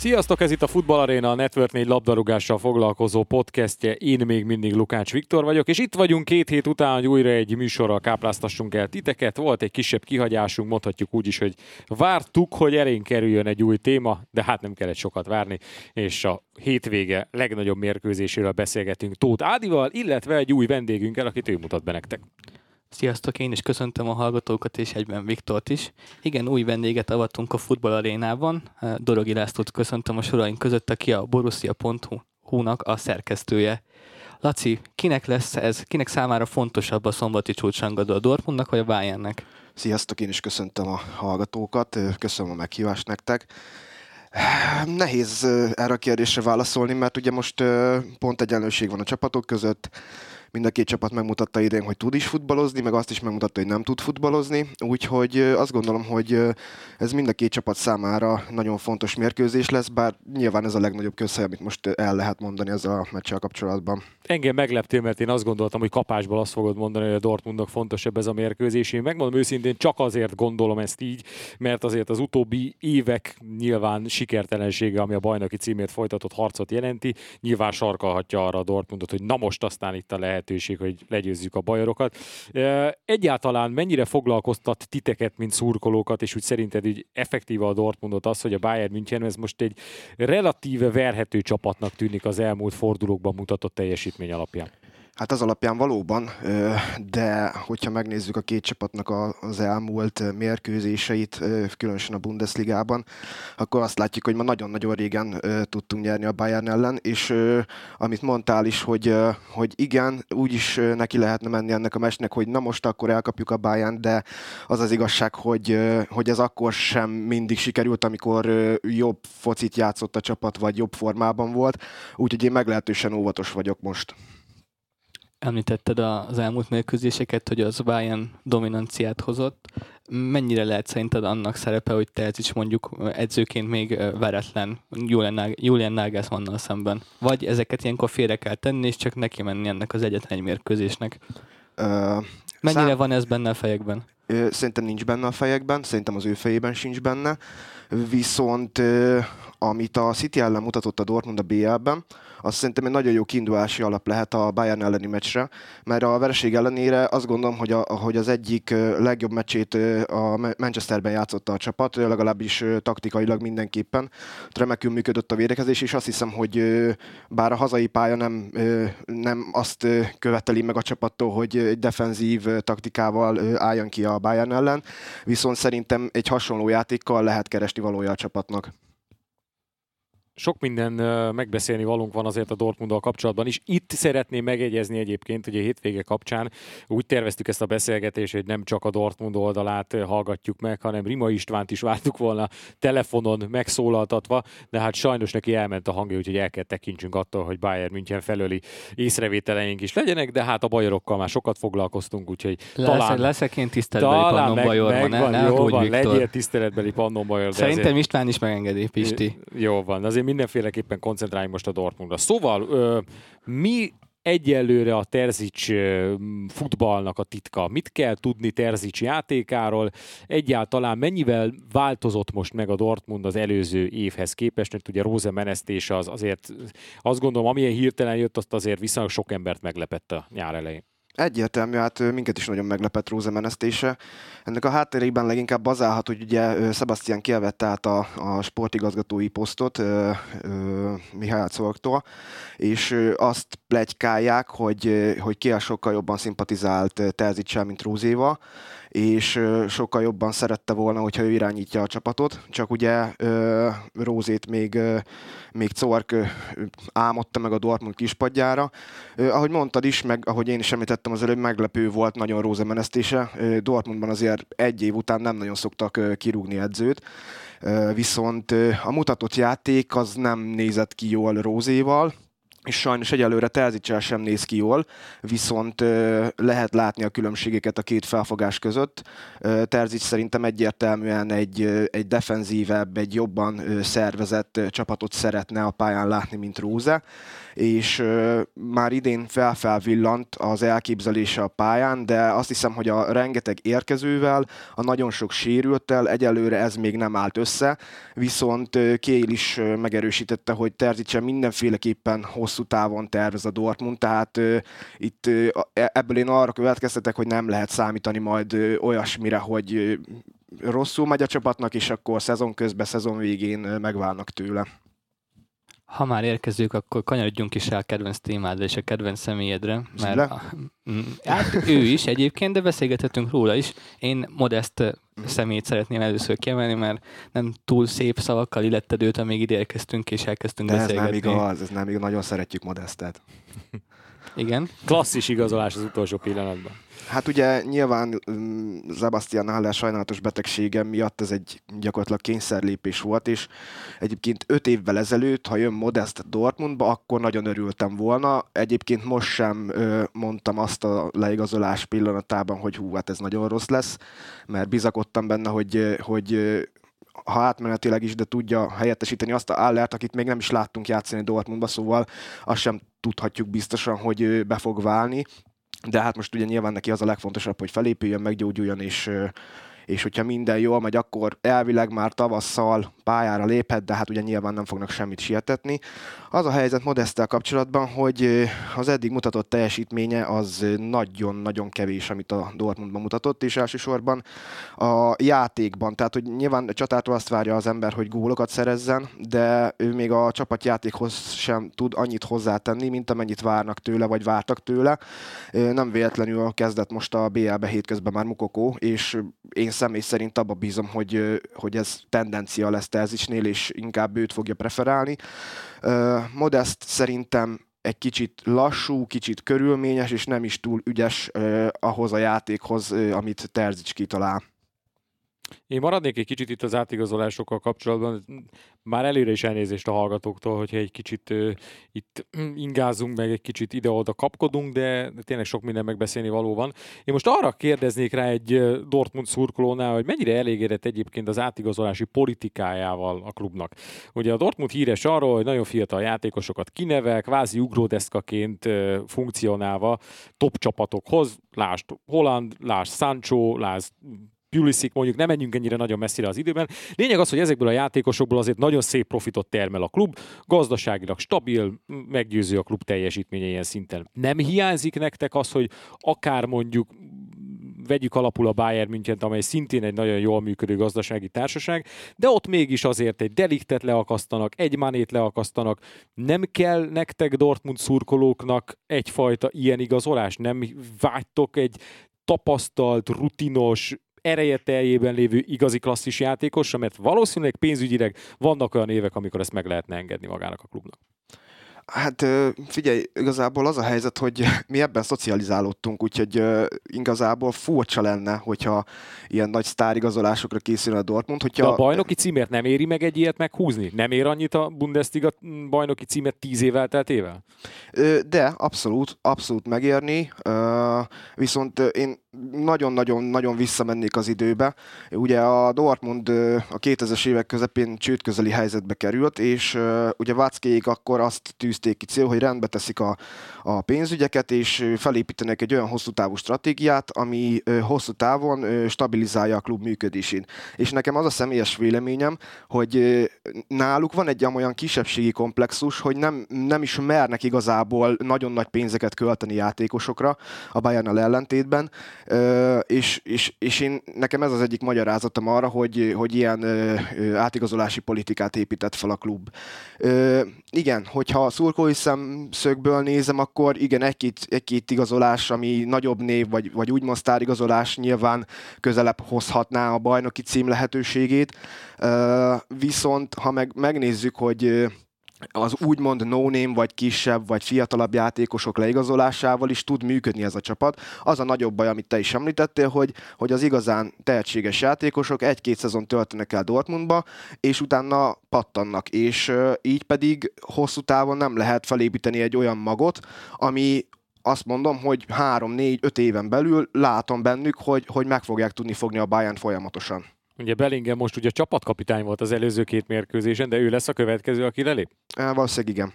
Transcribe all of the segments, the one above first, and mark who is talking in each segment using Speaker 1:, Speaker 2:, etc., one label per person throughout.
Speaker 1: Sziasztok, ez itt a Futball Arena, a Network 4 labdarúgással foglalkozó podcastje. Én még mindig Lukács Viktor vagyok, és itt vagyunk két hét után, hogy újra egy műsorral kápráztassunk el titeket. Volt egy kisebb kihagyásunk, mondhatjuk úgy is, hogy vártuk, hogy erénk kerüljön egy új téma, de hát nem kellett sokat várni, és a hétvége legnagyobb mérkőzéséről beszélgetünk Tóth Ádival, illetve egy új vendégünkkel, akit ő mutat be nektek.
Speaker 2: Sziasztok, én is köszöntöm a hallgatókat és egyben Viktort is. Igen, új vendéget avattunk a futball arénában. Dorogi Lászlót köszöntöm a soraink között, aki a Borussia.hu-nak a szerkesztője. Laci, kinek lesz ez, kinek számára fontosabb a szombati csúcsangadó, a Dortmundnak vagy a Bayernnek?
Speaker 3: Sziasztok, én is köszöntöm a hallgatókat, köszönöm a meghívást nektek. Nehéz erre a kérdésre válaszolni, mert ugye most pont egyenlőség van a csapatok között, Mind a két csapat megmutatta idén, hogy tud is futballozni, meg azt is megmutatta, hogy nem tud futballozni. Úgyhogy azt gondolom, hogy ez mind a két csapat számára nagyon fontos mérkőzés lesz, bár nyilván ez a legnagyobb közhely, amit most el lehet mondani ezzel a meccsel kapcsolatban.
Speaker 1: Engem megleptél, mert én azt gondoltam, hogy kapásból azt fogod mondani, hogy a Dortmundnak fontosabb ez a mérkőzés. Én megmondom őszintén, csak azért gondolom ezt így, mert azért az utóbbi évek nyilván sikertelensége, ami a bajnoki címét folytatott harcot jelenti, nyilván sarkalhatja arra a Dortmundot, hogy na most aztán itt a lehet lehetőség, hogy legyőzzük a bajorokat. Egyáltalán mennyire foglalkoztat titeket, mint szurkolókat, és úgy szerinted így effektíve a Dortmundot az, hogy a Bayern München ez most egy relatíve verhető csapatnak tűnik az elmúlt fordulókban mutatott teljesítmény alapján?
Speaker 3: Hát az alapján valóban, de hogyha megnézzük a két csapatnak az elmúlt mérkőzéseit, különösen a Bundesligában, akkor azt látjuk, hogy ma nagyon-nagyon régen tudtunk nyerni a Bayern ellen, és amit mondtál is, hogy, hogy igen, úgy is neki lehetne menni ennek a mesnek, hogy na most akkor elkapjuk a Bayern, de az az igazság, hogy, hogy ez akkor sem mindig sikerült, amikor jobb focit játszott a csapat, vagy jobb formában volt, úgyhogy én meglehetősen óvatos vagyok most.
Speaker 2: Említetted az elmúlt mérkőzéseket, hogy az Bayern dominanciát hozott. Mennyire lehet szerinted annak szerepe, hogy is mondjuk edzőként még veretlen Julian Nagelsmannnal szemben? Vagy ezeket ilyenkor félre kell tenni, és csak neki menni ennek az egyetlen egy mérkőzésnek? Uh, Mennyire szám... van ez benne a fejekben?
Speaker 3: Szerintem nincs benne a fejekben, szerintem az ő fejében sincs benne. Viszont amit a City ellen mutatott a Dortmund a BL-ben, az szerintem egy nagyon jó kiindulási alap lehet a Bayern elleni meccsre, mert a vereség ellenére azt gondolom, hogy, a, hogy az egyik legjobb meccsét a Manchesterben játszotta a csapat, legalábbis taktikailag mindenképpen. Remekül működött a védekezés, és azt hiszem, hogy bár a hazai pálya nem, nem azt követeli meg a csapattól, hogy egy defenzív taktikával álljon ki a Bayern ellen, viszont szerintem egy hasonló játékkal lehet keresni valója a csapatnak
Speaker 1: sok minden megbeszélni valunk van azért a Dortmunddal kapcsolatban is. Itt szeretném megegyezni egyébként, hogy a hétvége kapcsán úgy terveztük ezt a beszélgetést, hogy nem csak a Dortmund oldalát hallgatjuk meg, hanem Rima Istvánt is vártuk volna telefonon megszólaltatva, de hát sajnos neki elment a hangja, úgyhogy el kell tekintsünk attól, hogy Bayern München felőli észrevételeink is legyenek, de hát a bajorokkal már sokat foglalkoztunk, úgyhogy
Speaker 2: lesz, talán... Leszek én tiszteletbeli Pannon meg, Bajor, meg,
Speaker 1: van, ne, jó van, legyél tiszteletbeli Pannon Bajor.
Speaker 2: Szerintem azért... István is megengedi, Pisti.
Speaker 1: Jó van, azért mindenféleképpen koncentráljunk most a Dortmundra. Szóval ö, mi egyelőre a Terzics futballnak a titka? Mit kell tudni Terzics játékáról? Egyáltalán mennyivel változott most meg a Dortmund az előző évhez képest? Mert ugye Róze menesztése az azért, azt gondolom, amilyen hirtelen jött, azt azért viszonylag sok embert meglepett a nyár elején.
Speaker 3: Egyértelmű, hát minket is nagyon meglepett Róze menesztése. Ennek a hátterében leginkább bazálhat, hogy ugye Sebastian kielvette át a, a sportigazgatói posztot ö, ö, Mihály Czorktól, és azt plegykálják, hogy, hogy ki a sokkal jobban szimpatizált Terzicsel, mint Rózéval és sokkal jobban szerette volna, hogyha ő irányítja a csapatot, csak ugye Rózét még, még Cork álmodta meg a Dortmund kispadjára. Ahogy mondtad is, meg ahogy én is említettem az előbb, meglepő volt nagyon Róze menesztése. Dortmundban azért egy év után nem nagyon szoktak kirúgni edzőt, viszont a mutatott játék az nem nézett ki jól Rózéval, és sajnos egyelőre Terzicsel sem néz ki jól, viszont lehet látni a különbségeket a két felfogás között. Terzics szerintem egyértelműen egy, egy defenzívebb, egy jobban szervezett csapatot szeretne a pályán látni, mint Róze, és már idén felfelvillant az elképzelése a pályán, de azt hiszem, hogy a rengeteg érkezővel, a nagyon sok sérülttel egyelőre ez még nem állt össze, viszont Kél is megerősítette, hogy Terzicse mindenféleképpen hosszú távon tervez a Dortmund, tehát uh, itt uh, ebből én arra következtetek, hogy nem lehet számítani majd uh, olyasmire, hogy uh, rosszul megy a csapatnak, és akkor szezon közben, szezon végén megválnak tőle.
Speaker 2: Ha már érkezünk, akkor kanyarodjunk is rá a kedvenc témádra és a kedvenc személyedre. Mert a, hát ő is egyébként, de beszélgethetünk róla is. Én Modest személyt szeretném először kiemelni, mert nem túl szép szavakkal illetted őt, amíg ide érkeztünk és elkezdtünk
Speaker 3: de
Speaker 2: beszélgetni.
Speaker 3: ez nem igaz, ez nem igaz, nagyon szeretjük Modestet.
Speaker 2: Igen.
Speaker 1: Klasszis igazolás az utolsó pillanatban.
Speaker 3: Hát ugye nyilván mm, Sebastian Haller sajnálatos betegsége miatt ez egy gyakorlatilag kényszerlépés volt, és egyébként öt évvel ezelőtt, ha jön Modest Dortmundba, akkor nagyon örültem volna. Egyébként most sem ö, mondtam azt a leigazolás pillanatában, hogy hú, hát ez nagyon rossz lesz, mert bizakodtam benne, hogy, hogy ha átmenetileg is, de tudja helyettesíteni azt a Allert, akit még nem is láttunk játszani Dortmundba, szóval azt sem tudhatjuk biztosan, hogy be fog válni. De hát most ugye nyilván neki az a legfontosabb, hogy felépüljön, meggyógyuljon, és, és hogyha minden jól megy, akkor elvileg már tavasszal pályára léphet, de hát ugye nyilván nem fognak semmit sietetni. Az a helyzet Modestel kapcsolatban, hogy az eddig mutatott teljesítménye az nagyon-nagyon kevés, amit a Dortmundban mutatott, és elsősorban a játékban. Tehát, hogy nyilván a csatától azt várja az ember, hogy gólokat szerezzen, de ő még a csapatjátékhoz sem tud annyit hozzátenni, mint amennyit várnak tőle, vagy vártak tőle. Nem véletlenül kezdett most a BL-be hétközben már Mukokó, és én személy szerint abba bízom, hogy, hogy ez tendencia lesz Terzicsnél, és inkább őt fogja preferálni. Modest szerintem egy kicsit lassú, kicsit körülményes, és nem is túl ügyes ahhoz a játékhoz, amit Terzics kitalál.
Speaker 1: Én maradnék egy kicsit itt az átigazolásokkal kapcsolatban. Már előre is elnézést a hallgatóktól, hogyha egy kicsit uh, itt ingázunk, meg egy kicsit ide-oda kapkodunk, de tényleg sok minden megbeszélni való van. Én most arra kérdeznék rá egy Dortmund szurkolónál, hogy mennyire elégedett egyébként az átigazolási politikájával a klubnak. Ugye a Dortmund híres arról, hogy nagyon fiatal játékosokat kinevel, kvázi ugródeszkaként uh, funkcionálva top csapatokhoz, lásd Holland, lásd Sancho, lásd Pulisic mondjuk, nem menjünk ennyire nagyon messzire az időben. Lényeg az, hogy ezekből a játékosokból azért nagyon szép profitot termel a klub, gazdaságilag stabil, meggyőző a klub teljesítménye ilyen szinten. Nem hiányzik nektek az, hogy akár mondjuk vegyük alapul a Bayern münchen amely szintén egy nagyon jól működő gazdasági társaság, de ott mégis azért egy deliktet leakasztanak, egy manét leakasztanak. Nem kell nektek Dortmund szurkolóknak egyfajta ilyen igazolás? Nem vágytok egy tapasztalt, rutinos, ereje teljében lévő igazi klasszis játékosra, mert valószínűleg pénzügyileg vannak olyan évek, amikor ezt meg lehetne engedni magának a klubnak.
Speaker 3: Hát figyelj, igazából az a helyzet, hogy mi ebben szocializálódtunk, úgyhogy igazából furcsa lenne, hogyha ilyen nagy sztárigazolásokra készül a Dortmund. Hogyha...
Speaker 1: De a bajnoki címért nem éri meg egy ilyet meghúzni? Nem ér annyit a Bundesliga bajnoki címet tíz év elteltével?
Speaker 3: De, abszolút, abszolút megérni, viszont én nagyon-nagyon-nagyon visszamennék az időbe. Ugye a Dortmund a 2000-es évek közepén csődközeli helyzetbe került, és ugye Váckéig akkor azt tűzték ki cél, hogy rendbe teszik a, a pénzügyeket, és felépítenek egy olyan hosszú távú stratégiát, ami hosszú távon stabilizálja a klub működését. És nekem az a személyes véleményem, hogy náluk van egy olyan kisebbségi komplexus, hogy nem, nem is mernek igazából nagyon nagy pénzeket költeni játékosokra a bayern ellentétben, és, és, és én, nekem ez az egyik magyarázatom arra, hogy, hogy ilyen átigazolási politikát épített fel a klub. Igen, hogyha a szurkolói szemszögből nézem, akkor igen, egy-két, egy-két igazolás, ami nagyobb név, vagy, vagy úgymond igazolás nyilván közelebb hozhatná a bajnoki cím lehetőségét. Viszont, ha meg, megnézzük, hogy az úgymond no-name, vagy kisebb, vagy fiatalabb játékosok leigazolásával is tud működni ez a csapat. Az a nagyobb baj, amit te is említettél, hogy, hogy az igazán tehetséges játékosok egy-két szezon töltenek el Dortmundba, és utána pattannak, és így pedig hosszú távon nem lehet felépíteni egy olyan magot, ami azt mondom, hogy három, négy, öt éven belül látom bennük, hogy, hogy meg fogják tudni fogni a Bayern folyamatosan.
Speaker 1: Ugye Bellingham most ugye csapatkapitány volt az előző két mérkőzésen, de ő lesz a következő, aki lelép?
Speaker 3: Valószínűleg igen.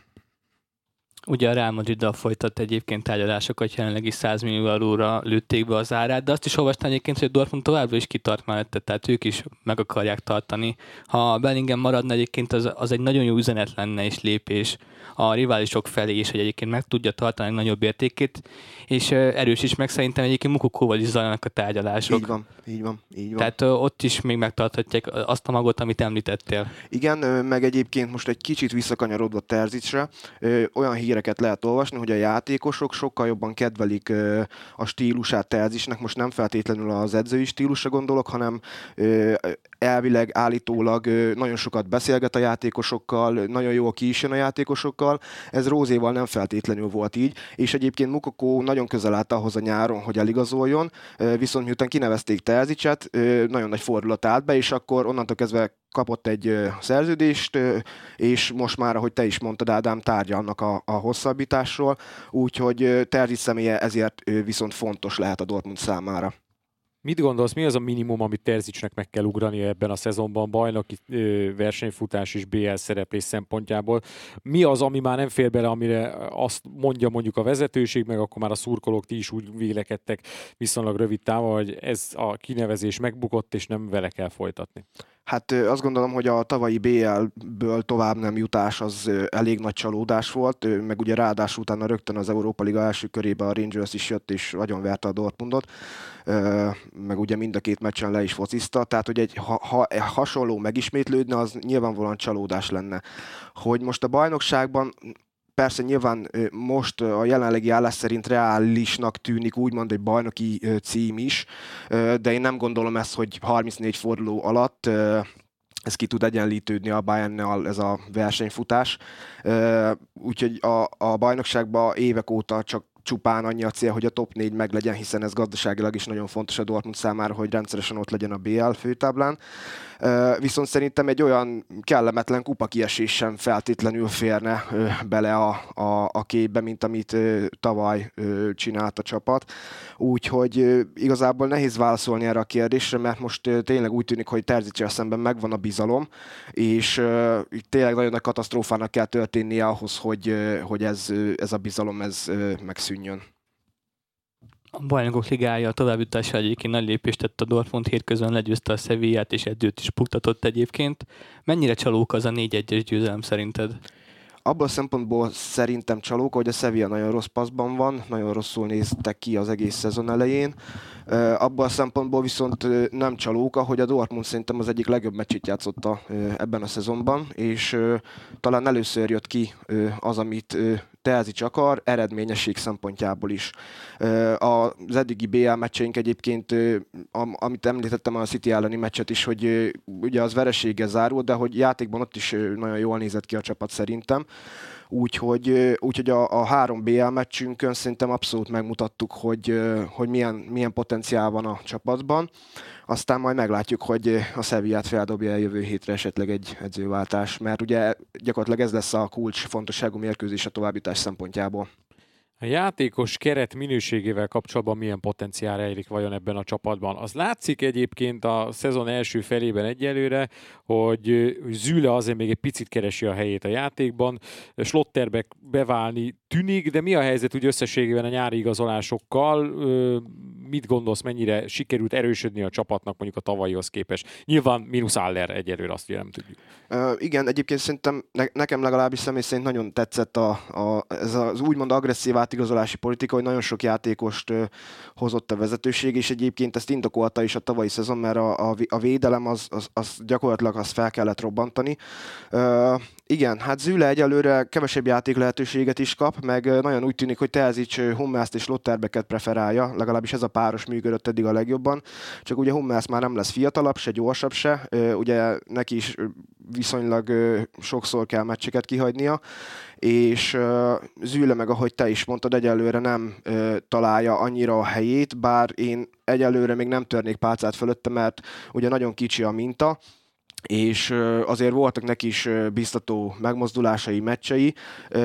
Speaker 2: Ugye a Real madrid folytat egyébként tárgyalásokat, jelenleg is 100 millió euróra lőtték be az árát, de azt is olvastam egyébként, hogy a Dortmund továbbra is kitart mellette, tehát ők is meg akarják tartani. Ha Bellingham maradna egyébként, az, az egy nagyon jó üzenet lenne és lépés a riválisok felé is, hogy egyébként meg tudja tartani a nagyobb értékét, és erős is meg szerintem egyébként Mukukóval is zajlanak a tárgyalások.
Speaker 3: Így van, így van, így van.
Speaker 2: Tehát ott is még megtarthatják azt a magot, amit említettél.
Speaker 3: Igen, meg egyébként most egy kicsit visszakanyarodva Terzicre, olyan híreket lehet olvasni, hogy a játékosok sokkal jobban kedvelik a stílusát Terzisnek, most nem feltétlenül az edzői stílusra gondolok, hanem elvileg, állítólag nagyon sokat beszélget a játékosokkal, nagyon jó a ki is jön a játékosokkal. Ez Rózéval nem feltétlenül volt így, és egyébként Mukoko nagyon közel állt ahhoz a nyáron, hogy eligazoljon, viszont miután kinevezték Terzicset, nagyon nagy fordulat állt be, és akkor onnantól kezdve kapott egy szerződést, és most már, ahogy te is mondtad, Ádám, tárgyalnak a, a hosszabbításról, úgyhogy Terzic személye ezért viszont fontos lehet a Dortmund számára.
Speaker 1: Mit gondolsz, mi az a minimum, amit Terzicsnek meg kell ugrani ebben a szezonban bajnoki versenyfutás és BL szereplés szempontjából? Mi az, ami már nem fér bele, amire azt mondja mondjuk a vezetőség, meg akkor már a szurkolók ti is úgy vélekedtek viszonylag rövid távon, hogy ez a kinevezés megbukott, és nem vele kell folytatni?
Speaker 3: Hát azt gondolom, hogy a tavalyi BL-ből tovább nem jutás az elég nagy csalódás volt, meg ugye ráadásul utána rögtön az Európa Liga első körébe a Rangers is jött és nagyon verte a Dortmundot, meg ugye mind a két meccsen le is focizta, tehát hogy egy ha, ha hasonló megismétlődne, az nyilvánvalóan csalódás lenne. Hogy most a bajnokságban persze nyilván most a jelenlegi állás szerint reálisnak tűnik úgymond egy bajnoki cím is, de én nem gondolom ezt, hogy 34 forduló alatt ez ki tud egyenlítődni a bayern ez a versenyfutás. Úgyhogy a, a bajnokságban évek óta csak csupán annyi a cél, hogy a top 4 meglegyen, hiszen ez gazdaságilag is nagyon fontos a Dortmund számára, hogy rendszeresen ott legyen a BL főtáblán. Viszont szerintem egy olyan kellemetlen kupa kiesés sem feltétlenül férne bele a, a, a képbe, mint amit tavaly csinált a csapat. Úgyhogy igazából nehéz válaszolni erre a kérdésre, mert most tényleg úgy tűnik, hogy Terzicsel szemben megvan a bizalom, és tényleg nagyon nagy katasztrófának kell történnie ahhoz, hogy, hogy ez, ez a bizalom ez megszűnjön.
Speaker 2: A bajnokok ligája a továbbjutása egyébként nagy lépést tett a Dortmund hétközön, legyőzte a Sevillát és edzőt is puktatott egyébként. Mennyire csalók az a 4-1-es győzelem szerinted?
Speaker 3: abban a szempontból szerintem csalók, hogy a Sevilla nagyon rossz paszban van, nagyon rosszul néztek ki az egész szezon elején. Abban a szempontból viszont nem csalók, hogy a Dortmund szerintem az egyik legjobb meccsét játszotta ebben a szezonban, és talán először jött ki az, amit Teazic akar, eredményesség szempontjából is. Az eddigi BL meccseink egyébként, amit említettem a City elleni meccset is, hogy ugye az vereséggel zárult, de hogy játékban ott is nagyon jól nézett ki a csapat szerintem. Úgyhogy, úgyhogy a, a három BL meccsünkön szerintem abszolút megmutattuk, hogy, hogy milyen, milyen potenciál van a csapatban. Aztán majd meglátjuk, hogy a Sevillát feldobja a jövő hétre esetleg egy edzőváltás, mert ugye gyakorlatilag ez lesz a kulcs fontosságú mérkőzés a továbbítás szempontjából.
Speaker 1: A játékos keret minőségével kapcsolatban milyen potenciál rejlik vajon ebben a csapatban? Az látszik egyébként a szezon első felében egyelőre, hogy Züle azért még egy picit keresi a helyét a játékban, Slotterbe beválni tűnik, de mi a helyzet úgy összességében a nyári igazolásokkal? Mit gondolsz, mennyire sikerült erősödni a csapatnak mondjuk a tavalyihoz képest? Nyilván mínusz Aller egyelőre, azt ugye tudjuk.
Speaker 3: Uh, igen, egyébként szerintem ne, nekem legalábbis személy szerint nagyon tetszett a, a, ez az úgymond agresszív átigazolási politika, hogy nagyon sok játékost hozott a vezetőség, és egyébként ezt indokolta is a tavalyi szezon, mert a, a, a védelem az, az, az gyakorlatilag azt fel kellett robbantani. Uh, igen, hát Züle egyelőre kevesebb játék lehetőséget is kap, meg nagyon úgy tűnik, hogy Tezic Hummelszt és Lotterbeket preferálja, legalábbis ez a páros működött eddig a legjobban, csak ugye Hummels már nem lesz fiatalabb, se gyorsabb se, ugye neki is viszonylag sokszor kell meccseket kihagynia, és Züle meg, ahogy te is mondtad, egyelőre nem találja annyira a helyét, bár én egyelőre még nem törnék pálcát fölötte, mert ugye nagyon kicsi a minta, és azért voltak neki is biztató megmozdulásai, meccsei.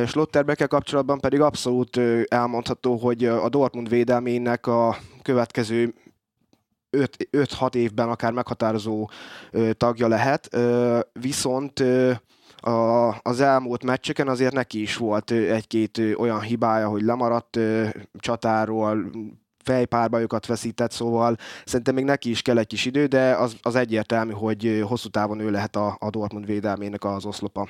Speaker 3: Slotterbeckkel kapcsolatban pedig abszolút elmondható, hogy a Dortmund védelmének a következő 5-6 évben akár meghatározó tagja lehet, viszont a, az elmúlt meccseken azért neki is volt egy-két olyan hibája, hogy lemaradt csatáról, fejpárbajokat veszített, szóval szerintem még neki is kell egy kis idő, de az, az egyértelmű, hogy hosszú távon ő lehet a, a Dortmund védelmének az oszlopa.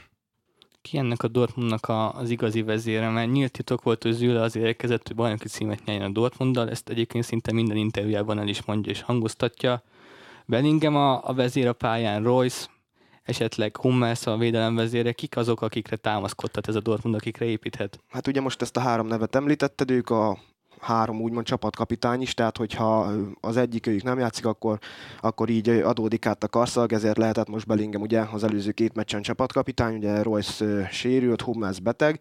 Speaker 2: Ki ennek a Dortmundnak a, az igazi vezére, mert nyílt titok volt, hogy Züle azért érkezett, hogy bajnoki címet nyerjen a Dortmunddal, ezt egyébként szinte minden interjújában el is mondja és hangoztatja. Bellingham a, a vezér a pályán, Royce, esetleg Hummels a védelem vezére, kik azok, akikre támaszkodhat ez a Dortmund, akikre építhet?
Speaker 3: Hát ugye most ezt a három nevet említetted, ők a három úgymond csapatkapitány is, tehát hogyha az egyik őjük nem játszik, akkor, akkor így adódik át a karszag, ezért lehetett most Bellingham ugye az előző két meccsen csapatkapitány, ugye Royce sérült, Hummels beteg.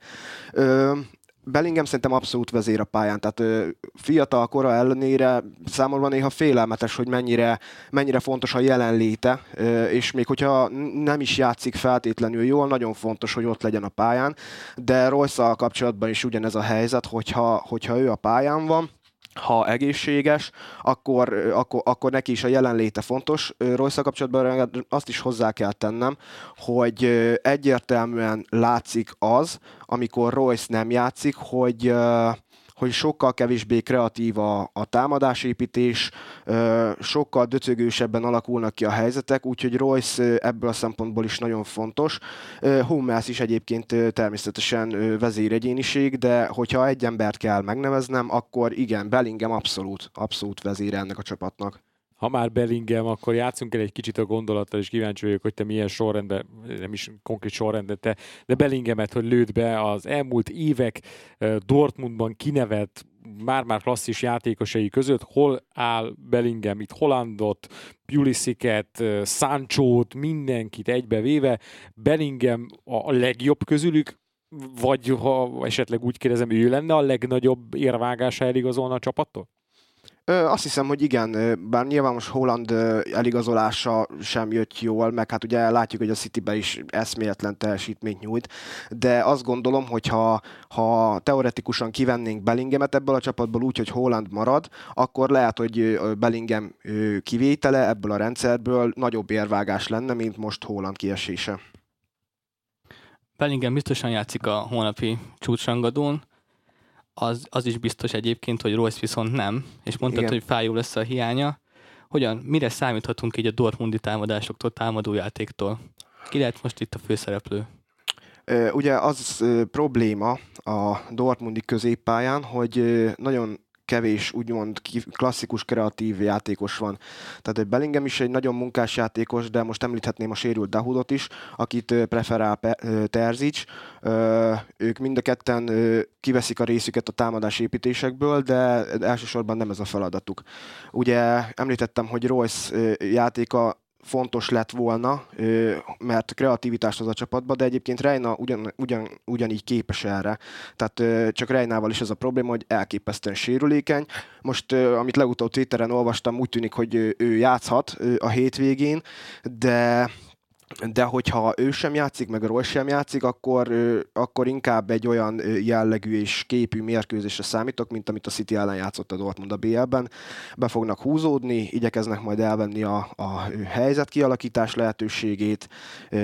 Speaker 3: Bellingham szerintem abszolút vezér a pályán, tehát ö, fiatal kora ellenére számomra néha félelmetes, hogy mennyire, mennyire fontos a jelenléte, és még hogyha nem is játszik feltétlenül jól, nagyon fontos, hogy ott legyen a pályán, de royce kapcsolatban is ugyanez a helyzet, hogyha, hogyha ő a pályán van, ha egészséges, akkor, akkor, akkor neki is a jelenléte fontos. Royce kapcsolatban azt is hozzá kell tennem, hogy egyértelműen látszik az, amikor Royce nem játszik, hogy hogy sokkal kevésbé kreatív a, a támadásépítés, sokkal döcögősebben alakulnak ki a helyzetek, úgyhogy Royce ebből a szempontból is nagyon fontos. Hummels is egyébként természetesen vezéregyéniség, de hogyha egy embert kell megneveznem, akkor igen, Bellingham abszolút, abszolút vezére ennek a csapatnak
Speaker 1: ha már Bellingham, akkor játszunk el egy kicsit a gondolattal, és kíváncsi vagyok, hogy te milyen sorrendben, nem is konkrét sorrendben, te, de Bellinghamet, hogy lőd be az elmúlt évek Dortmundban kinevett már-már klasszis játékosai között, hol áll Bellingham, itt Hollandot, Pulisiket, Sancho-t, mindenkit egybevéve, Bellingham a legjobb közülük, vagy ha esetleg úgy kérdezem, ő lenne a legnagyobb érvágása eligazolna a csapattól?
Speaker 3: Azt hiszem, hogy igen, bár nyilván most Holland eligazolása sem jött jól, meg hát ugye látjuk, hogy a Citybe is eszméletlen teljesítményt nyújt, de azt gondolom, hogy ha, ha teoretikusan kivennénk Bellinghamet ebből a csapatból úgy, hogy Holland marad, akkor lehet, hogy Bellingham kivétele ebből a rendszerből nagyobb érvágás lenne, mint most Holland kiesése.
Speaker 2: Bellingham biztosan játszik a holnapi csúcsrangadón, az, az is biztos egyébként, hogy Royce viszont nem, és mondtad, Igen. hogy fájó lesz a hiánya. Hogyan, mire számíthatunk így a Dortmundi támadásoktól, támadójátéktól? Ki lehet most itt a főszereplő?
Speaker 3: Ugye az probléma a Dortmundi középpályán, hogy nagyon kevés úgymond klasszikus kreatív játékos van. Tehát egy Bellingham is egy nagyon munkás játékos, de most említhetném a sérült Dahudot is, akit preferál Terzic. Ők mind a ketten kiveszik a részüket a támadás építésekből, de elsősorban nem ez a feladatuk. Ugye említettem, hogy Royce játéka fontos lett volna, mert kreativitást az a csapatba, de egyébként Reina ugyan, ugyan, ugyanígy képes erre. Tehát csak Reinával is ez a probléma, hogy elképesztően sérülékeny. Most, amit legutóbb Twitteren olvastam, úgy tűnik, hogy ő játszhat a hétvégén, de de hogyha ő sem játszik, meg Roy sem játszik, akkor, akkor inkább egy olyan jellegű és képű mérkőzésre számítok, mint amit a City ellen játszott a Dortmund a BL-ben. Be fognak húzódni, igyekeznek majd elvenni a, a helyzet kialakítás lehetőségét,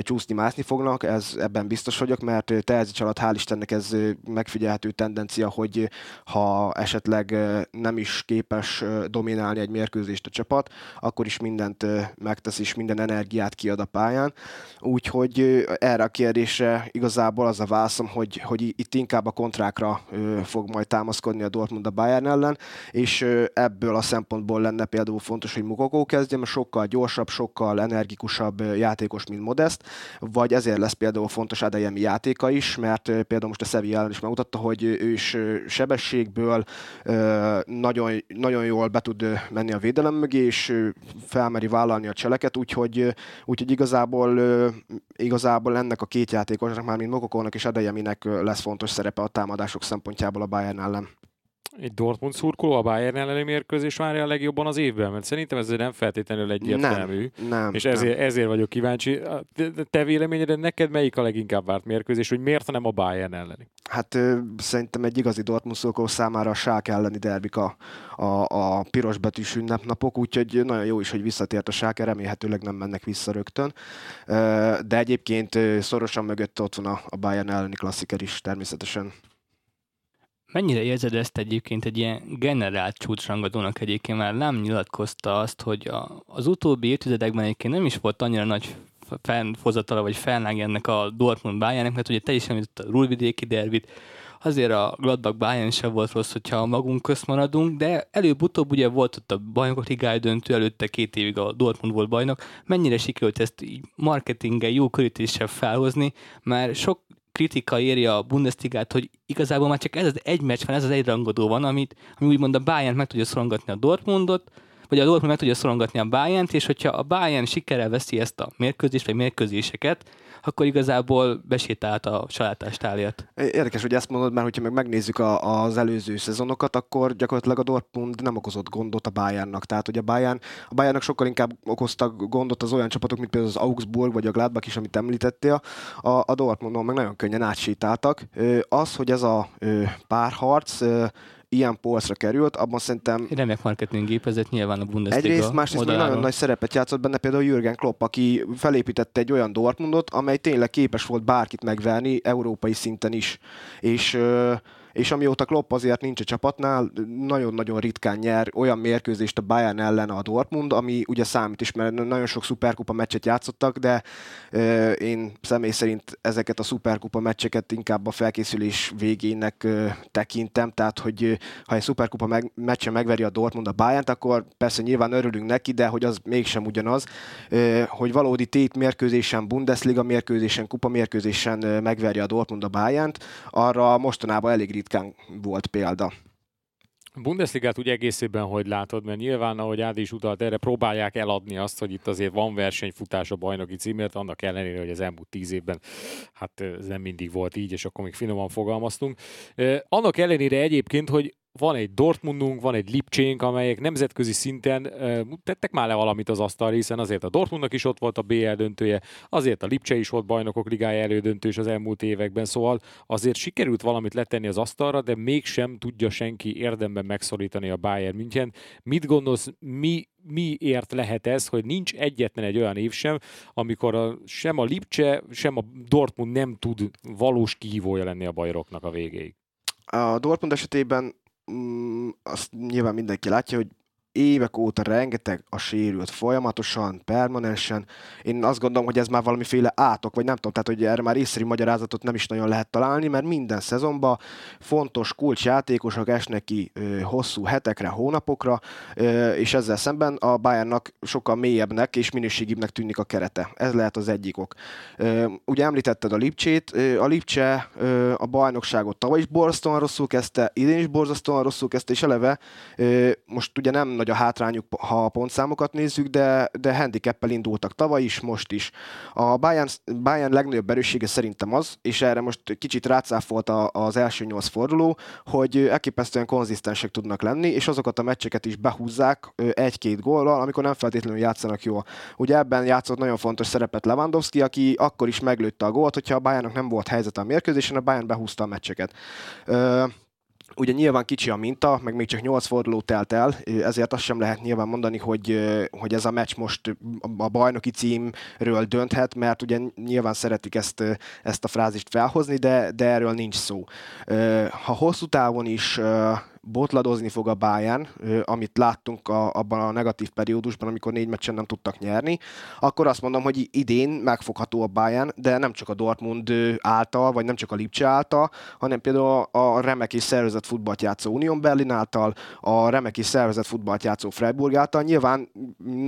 Speaker 3: csúszni, mászni fognak, ez ebben biztos vagyok, mert Terzics alatt hál' Istennek ez megfigyelhető tendencia, hogy ha esetleg nem is képes dominálni egy mérkőzést a csapat, akkor is mindent megtesz és minden energiát kiad a pályán Úgyhogy erre a kérdésre igazából az a válaszom, hogy, hogy itt inkább a kontrákra fog majd támaszkodni a Dortmund a Bayern ellen, és ebből a szempontból lenne például fontos, hogy Mukoko kezdjen, mert sokkal gyorsabb, sokkal energikusabb játékos, mint Modest, vagy ezért lesz például fontos Adeyemi játéka is, mert például most a Sevilla ellen is megmutatta, hogy ő is sebességből nagyon, nagyon jól be tud menni a védelem mögé, és felmeri vállalni a cseleket, úgyhogy, úgyhogy igazából ahol ö, igazából ennek a két játékosnak, már mint Mokokónak és Adeyeminek lesz fontos szerepe a támadások szempontjából a Bayern ellen
Speaker 1: egy Dortmund szurkoló a Bayern elleni mérkőzés várja a legjobban az évben? Mert szerintem ez nem feltétlenül egyértelmű.
Speaker 3: Nem, nem,
Speaker 1: és ezért,
Speaker 3: nem.
Speaker 1: ezért vagyok kíváncsi. Te véleményed, neked melyik a leginkább várt mérkőzés, hogy miért nem a Bayern elleni?
Speaker 3: Hát ö, szerintem egy igazi Dortmund szurkoló számára a sák elleni derbik a, a, a piros betűs ünnepnapok, úgyhogy nagyon jó is, hogy visszatért a sák, remélhetőleg nem mennek vissza rögtön. De egyébként szorosan mögött ott van a, a Bayern elleni klassziker is természetesen.
Speaker 2: Mennyire érzed ezt egyébként egy ilyen generált csúcsrangadónak egyébként? Már nem nyilatkozta azt, hogy a, az utóbbi évtizedekben egyébként nem is volt annyira nagy felfozatala vagy felnág ennek a Dortmund Bayernnek, mert ugye te is említett a Rulvidéki derbit, azért a Gladbach Bayern sem volt rossz, hogyha magunk közt maradunk, de előbb-utóbb ugye volt ott a bajnokok ligája döntő, előtte két évig a Dortmund volt bajnok. Mennyire sikerült ezt így marketinggel, jó körítéssel felhozni, mert sok kritika éri a Bundesligát, hogy igazából már csak ez az egy meccs van, ez az egy rangodó van, amit, ami úgymond a Bayern meg tudja szorongatni a Dortmundot, vagy a Dortmund meg tudja szorongatni a Bayern-t, és hogyha a Bayern sikerrel veszi ezt a mérkőzést, vagy mérkőzéseket, akkor igazából besétált a salátástálért.
Speaker 3: Érdekes, hogy ezt mondod, mert hogyha meg megnézzük a, az előző szezonokat, akkor gyakorlatilag a Dortmund nem okozott gondot a Bayernnak. Tehát, hogy a Bayern, a Bayernnak sokkal inkább okoztak gondot az olyan csapatok, mint például az Augsburg vagy a Gladbach is, amit említettél. A, a Dortmundon meg nagyon könnyen átsétáltak. Az, hogy ez a párharc ilyen polcra került, abban szerintem...
Speaker 2: Remek marketing gépezet nyilván a Bundesliga
Speaker 3: Egyrészt, másrészt még nagyon nagy szerepet játszott benne például Jürgen Klopp, aki felépítette egy olyan Dortmundot, amely tényleg képes volt bárkit megverni európai szinten is. És és amióta Klopp azért nincs a csapatnál, nagyon-nagyon ritkán nyer olyan mérkőzést a Bayern ellen a Dortmund, ami ugye számít is, mert nagyon sok szuperkupa meccset játszottak, de euh, én személy szerint ezeket a szuperkupa meccseket inkább a felkészülés végének euh, tekintem, tehát hogy ha egy szuperkupa meg, meccse megveri a Dortmund a Bayern-t, akkor persze nyilván örülünk neki, de hogy az mégsem ugyanaz, euh, hogy valódi tét mérkőzésen, Bundesliga mérkőzésen, kupa mérkőzésen megveri a Dortmund a Bayern-t, arra mostanában elég ritkán volt példa.
Speaker 1: Bundesligát úgy egészében hogy látod, mert nyilván, ahogy Ádi is utalt erre, próbálják eladni azt, hogy itt azért van versenyfutás a bajnoki címért, annak ellenére, hogy az elmúlt tíz évben hát ez nem mindig volt így, és akkor még finoman fogalmaztunk. Annak ellenére egyébként, hogy van egy Dortmundunk, van egy Lipcsénk, amelyek nemzetközi szinten uh, tettek már le valamit az asztal, hiszen azért a Dortmundnak is ott volt a BL döntője, azért a Lipcse is volt bajnokok ligája elődöntős az elmúlt években, szóval azért sikerült valamit letenni az asztalra, de mégsem tudja senki érdemben megszorítani a Bayern München. Mit gondolsz, mi miért lehet ez, hogy nincs egyetlen egy olyan év sem, amikor a, sem a Lipcse, sem a Dortmund nem tud valós kihívója lenni a bajroknak a végéig?
Speaker 3: A Dortmund esetében azt nyilván mindenki látja, hogy évek óta rengeteg a sérült folyamatosan, permanensen. Én azt gondolom, hogy ez már valamiféle átok, vagy nem tudom, tehát hogy erre már észszerű magyarázatot nem is nagyon lehet találni, mert minden szezonban fontos kulcsjátékosok esnek ki ö, hosszú hetekre, hónapokra, ö, és ezzel szemben a Bayernnak sokkal mélyebbnek és minőségibbnek tűnik a kerete. Ez lehet az egyik ok. Ö, ugye említetted a Lipcsét, ö, a Lipcse ö, a bajnokságot tavaly is borzasztóan rosszul kezdte, idén is borzasztóan rosszul kezdte, és eleve ö, most ugye nem nagy a hátrányuk, ha a pontszámokat nézzük, de, de handicappel indultak tavaly is, most is. A Bayern, Bayern legnagyobb erőssége szerintem az, és erre most kicsit rácáfolt az első nyolc forduló, hogy elképesztően konzisztensek tudnak lenni, és azokat a meccseket is behúzzák egy-két góllal, amikor nem feltétlenül játszanak jól. Ugye ebben játszott nagyon fontos szerepet Lewandowski, aki akkor is meglőtte a gólt, hogyha a Bayernnak nem volt helyzet a mérkőzésen, a Bayern behúzta a meccseket. Ugye nyilván kicsi a minta, meg még csak 8 forduló telt el, ezért azt sem lehet nyilván mondani, hogy, hogy ez a meccs most a bajnoki címről dönthet, mert ugye nyilván szeretik ezt, ezt a frázist felhozni, de, de erről nincs szó. Ha hosszú távon is botladozni fog a Bayern, amit láttunk a, abban a negatív periódusban, amikor négy meccsen nem tudtak nyerni, akkor azt mondom, hogy idén megfogható a Bayern, de nem csak a Dortmund által, vagy nem csak a Lipcse által, hanem például a remek és szervezett futballt játszó Union Berlin által, a remek és szervezett futballt játszó Freiburg által. Nyilván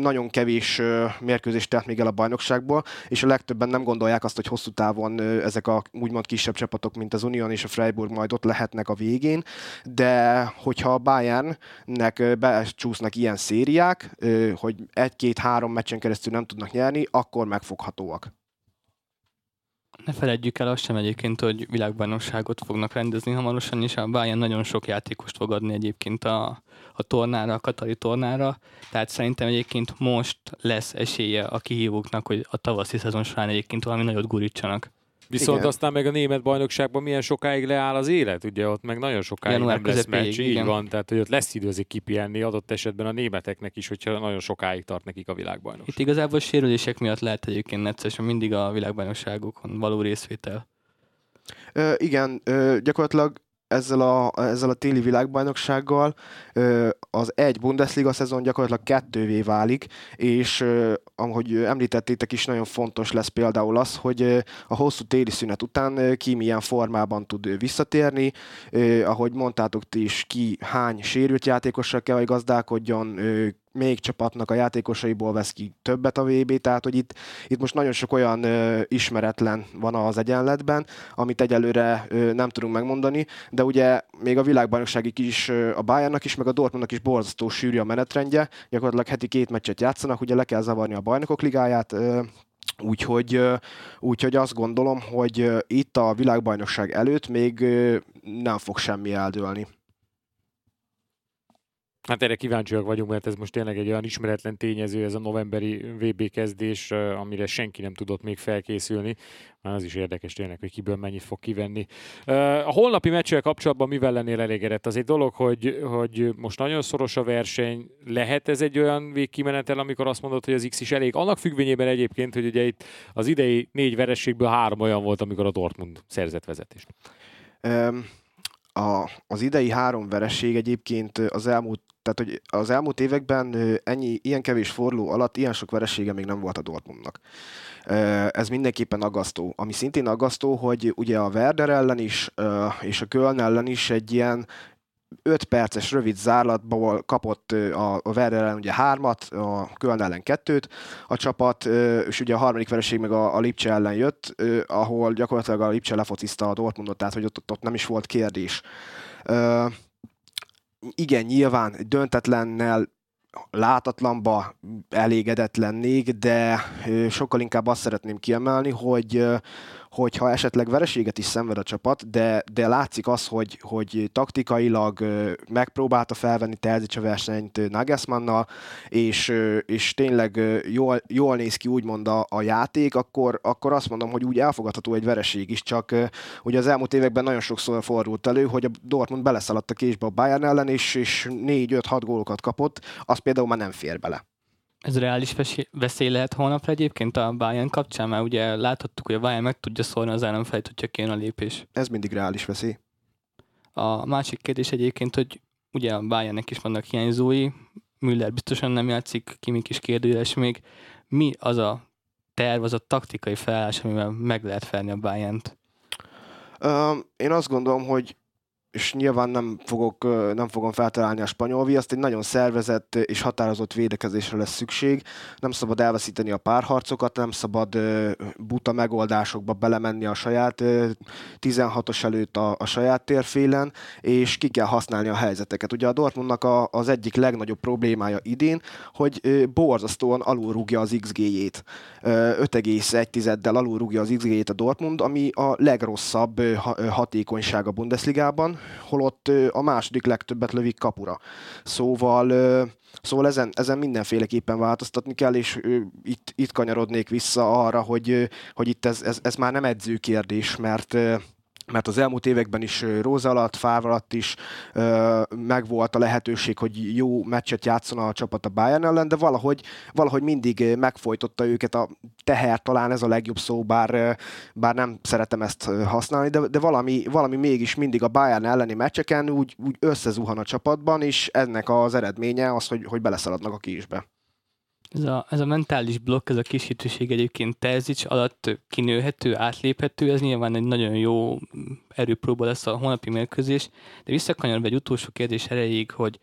Speaker 3: nagyon kevés mérkőzést telt még el a bajnokságból, és a legtöbben nem gondolják azt, hogy hosszú távon ezek a úgymond kisebb csapatok, mint az Union és a Freiburg majd ott lehetnek a végén, de hogyha a Bayernnek becsúsznak ilyen szériák, hogy egy-két-három meccsen keresztül nem tudnak nyerni, akkor megfoghatóak.
Speaker 2: Ne feledjük el azt sem egyébként, hogy világbajnokságot fognak rendezni hamarosan, és a Bayern nagyon sok játékost fog adni egyébként a, a tornára, a katari tornára, tehát szerintem egyébként most lesz esélye a kihívóknak, hogy a tavaszi szezon során egyébként valami nagyot gurítsanak.
Speaker 1: Viszont igen. aztán meg a német bajnokságban milyen sokáig leáll az élet, ugye ott meg nagyon sokáig Január nem lesz meccs, így van, tehát hogy ott lesz idő azért kipihenni adott esetben a németeknek is, hogyha nagyon sokáig tart nekik a világbajnokság.
Speaker 2: Itt igazából sérülések miatt lehet egyébként necces, mindig a világbajnokságokon való részvétel.
Speaker 3: Ö, igen, ö, gyakorlatilag ezzel a, ezzel a téli világbajnoksággal az egy Bundesliga szezon gyakorlatilag kettővé válik, és ahogy említettétek is, nagyon fontos lesz például az, hogy a hosszú téli szünet után ki milyen formában tud visszatérni, ahogy mondtátok ti is, ki hány sérült játékossal kell, hogy gazdálkodjon, még csapatnak a játékosaiból vesz ki többet a VB, tehát hogy itt, itt most nagyon sok olyan ö, ismeretlen van az egyenletben, amit egyelőre ö, nem tudunk megmondani, de ugye még a világbajnokságig is ö, a Bayernnak is, meg a Dortmundnak is borzasztó sűrű a menetrendje, gyakorlatilag heti két meccset játszanak, ugye le kell zavarni a bajnokok ligáját, ö, Úgyhogy, úgyhogy azt gondolom, hogy itt a világbajnokság előtt még nem fog semmi eldőlni.
Speaker 1: Hát erre kíváncsiak vagyunk, mert ez most tényleg egy olyan ismeretlen tényező, ez a novemberi VB kezdés, amire senki nem tudott még felkészülni. Már az is érdekes tényleg, hogy kiből mennyit fog kivenni. A holnapi meccsel kapcsolatban mivel lennél elégedett? Az egy dolog, hogy, hogy most nagyon szoros a verseny. Lehet ez egy olyan végkimenetel, amikor azt mondod, hogy az X is elég? Annak függvényében egyébként, hogy ugye itt az idei négy verességből három olyan volt, amikor a Dortmund szerzett vezetést.
Speaker 3: Um a, az idei három vereség egyébként az elmúlt tehát, hogy az elmúlt években ennyi, ilyen kevés forló alatt ilyen sok veresége még nem volt a Dortmundnak. Ez mindenképpen aggasztó. Ami szintén aggasztó, hogy ugye a Werder ellen is, és a Köln ellen is egy ilyen 5 perces rövid zárlatból kapott a, Werder ellen ugye hármat, a Köln ellen kettőt a csapat, és ugye a harmadik vereség meg a, a Lipcse ellen jött, ahol gyakorlatilag a Lipcse lefociszta a Dortmundot, tehát hogy ott, ott nem is volt kérdés igen, nyilván döntetlennel látatlanba elégedett lennék, de sokkal inkább azt szeretném kiemelni, hogy hogyha esetleg vereséget is szenved a csapat, de, de látszik az, hogy, hogy taktikailag megpróbálta felvenni Terzic a versenyt Nagelsmannnal, és, és tényleg jól, jól néz ki úgymond a, a játék, akkor, akkor azt mondom, hogy úgy elfogadható egy vereség is, csak ugye az elmúlt években nagyon sokszor fordult elő, hogy a Dortmund beleszaladt a késbe a Bayern ellen, és, és 4-5-6 gólokat kapott, az például már nem fér bele.
Speaker 2: Ez reális veszély lehet holnapra egyébként a Bayern kapcsán, mert ugye láthattuk, hogy a Bayern meg tudja szólni az ellenfelet, hogyha kéne a lépés.
Speaker 3: Ez mindig reális veszély.
Speaker 2: A másik kérdés egyébként, hogy ugye a Bayernnek is vannak hiányzói, Müller biztosan nem játszik, Kimik is kérdőjeles még. Mi az a terv, az a taktikai felállás, amivel meg lehet felni a Bayern-t?
Speaker 3: Uh, én azt gondolom, hogy és nyilván nem, fogok, nem fogom feltalálni a spanyol viaszt, egy nagyon szervezett és határozott védekezésre lesz szükség. Nem szabad elveszíteni a párharcokat, nem szabad buta megoldásokba belemenni a saját 16-os előtt a, a saját térfélen, és ki kell használni a helyzeteket. Ugye a Dortmundnak a, az egyik legnagyobb problémája idén, hogy borzasztóan alulrúgja az XG-jét. 5,1-del alulrúgja az XG-jét a Dortmund, ami a legrosszabb hatékonyság a Bundesligában, holott a második legtöbbet lövik kapura. Szóval Szóval ezen, ezen mindenféleképpen változtatni kell, és itt, itt kanyarodnék vissza arra, hogy, hogy itt ez, ez, ez már nem edző kérdés, mert mert az elmúlt években is Róza alatt, Fáv alatt is ö, megvolt a lehetőség, hogy jó meccset játszon a csapat a Bayern ellen, de valahogy, valahogy mindig megfojtotta őket a teher, talán ez a legjobb szó, bár, bár nem szeretem ezt használni, de, de valami, valami mégis mindig a Bayern elleni meccseken úgy, úgy összezuhan a csapatban, és ennek az eredménye az, hogy, hogy beleszaladnak a késbe.
Speaker 2: Ez a, ez a mentális blokk, ez a kis hitűség egyébként Terzics alatt kinőhető, átléphető, ez nyilván egy nagyon jó erőpróba lesz a holnapi mérkőzés, de visszakanyarodva egy utolsó kérdés erejéig, hogy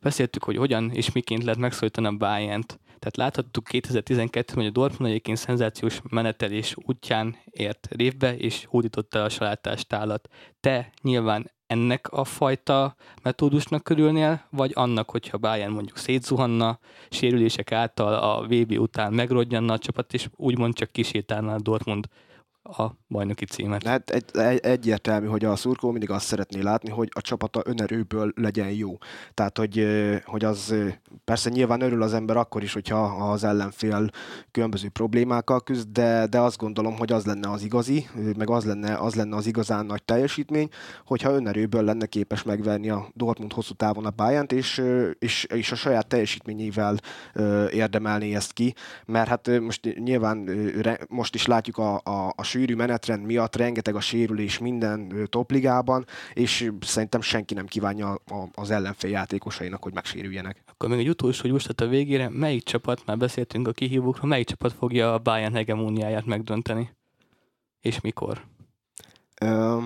Speaker 2: beszéltük, hogy hogyan és miként lehet megszólítani a bayern. Tehát láthattuk 2012 hogy a Dortmund egyébként szenzációs menetelés útján ért révbe, és hódította a salátást állat. Te nyilván ennek a fajta metódusnak körülnél, vagy annak, hogyha Bayern mondjuk szétzuhanna, sérülések által a VB után megrodjanna a csapat, és úgymond csak kísértálna a Dortmund a bajnoki címet.
Speaker 3: Hát egy, egy, egyértelmű, hogy a szurkoló mindig azt szeretné látni, hogy a csapata önerőből legyen jó. Tehát, hogy, hogy az persze nyilván örül az ember akkor is, hogyha az ellenfél különböző problémákkal küzd, de, de azt gondolom, hogy az lenne az igazi, meg az lenne, az lenne az igazán nagy teljesítmény, hogyha önerőből lenne képes megverni a Dortmund hosszú távon a Bayern-t, és, és, és a saját teljesítményével érdemelni ezt ki, mert hát most nyilván most is látjuk a, a, a sűrű menetrend miatt rengeteg a sérülés minden topligában, és szerintem senki nem kívánja az ellenfél játékosainak, hogy megsérüljenek.
Speaker 2: Akkor még egy utolsó justat a végére, melyik csapat, már beszéltünk a kihívókról, melyik csapat fogja a Bayern hegemóniáját megdönteni? És mikor?
Speaker 3: Ö,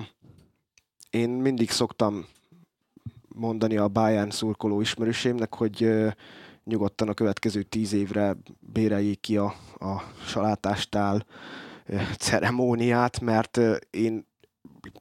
Speaker 3: én mindig szoktam mondani a Bayern szurkoló ismerősémnek, hogy nyugodtan a következő tíz évre béreljék ki a, a salátástál ceremóniát, mert én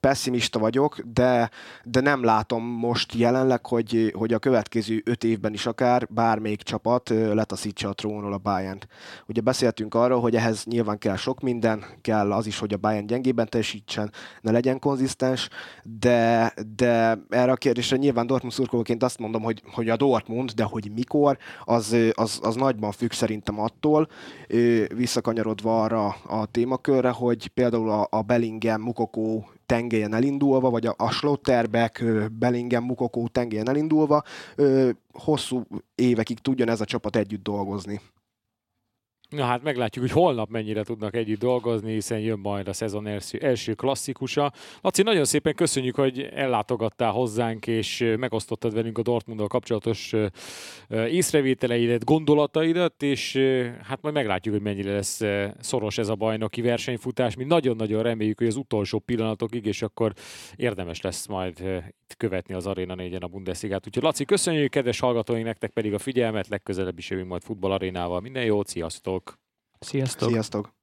Speaker 3: pessimista vagyok, de, de nem látom most jelenleg, hogy, hogy a következő öt évben is akár bármelyik csapat letaszítsa a trónról a bayern. Ugye beszéltünk arról, hogy ehhez nyilván kell sok minden, kell az is, hogy a Bayern gyengében teljesítsen, ne legyen konzisztens, de, de erre a kérdésre nyilván Dortmund szurkolóként azt mondom, hogy, hogy a Dortmund, de hogy mikor, az, az, az nagyban függ szerintem attól, visszakanyarodva arra a témakörre, hogy például a, a Bellingham, Mukoko tengelyen elindulva, vagy a, a Schlotterbeck, Bellingham, Mukoko tengelyen elindulva, hosszú évekig tudjon ez a csapat együtt dolgozni.
Speaker 1: Na hát meglátjuk, hogy holnap mennyire tudnak együtt dolgozni, hiszen jön majd a szezon első, első klasszikusa. Laci, nagyon szépen köszönjük, hogy ellátogattál hozzánk, és megosztottad velünk a Dortmunddal kapcsolatos észrevételeidet, gondolataidat, és hát majd meglátjuk, hogy mennyire lesz szoros ez a bajnoki versenyfutás. Mi nagyon-nagyon reméljük, hogy az utolsó pillanatokig, és akkor érdemes lesz majd itt követni az Arena 4-en a Bundesligát. Úgyhogy Laci, köszönjük, kedves hallgatóink, nektek pedig a figyelmet, legközelebb is jövünk majd futballarénával. Minden jót, sziasztok!
Speaker 2: Sziasztok!
Speaker 3: Sziasztok!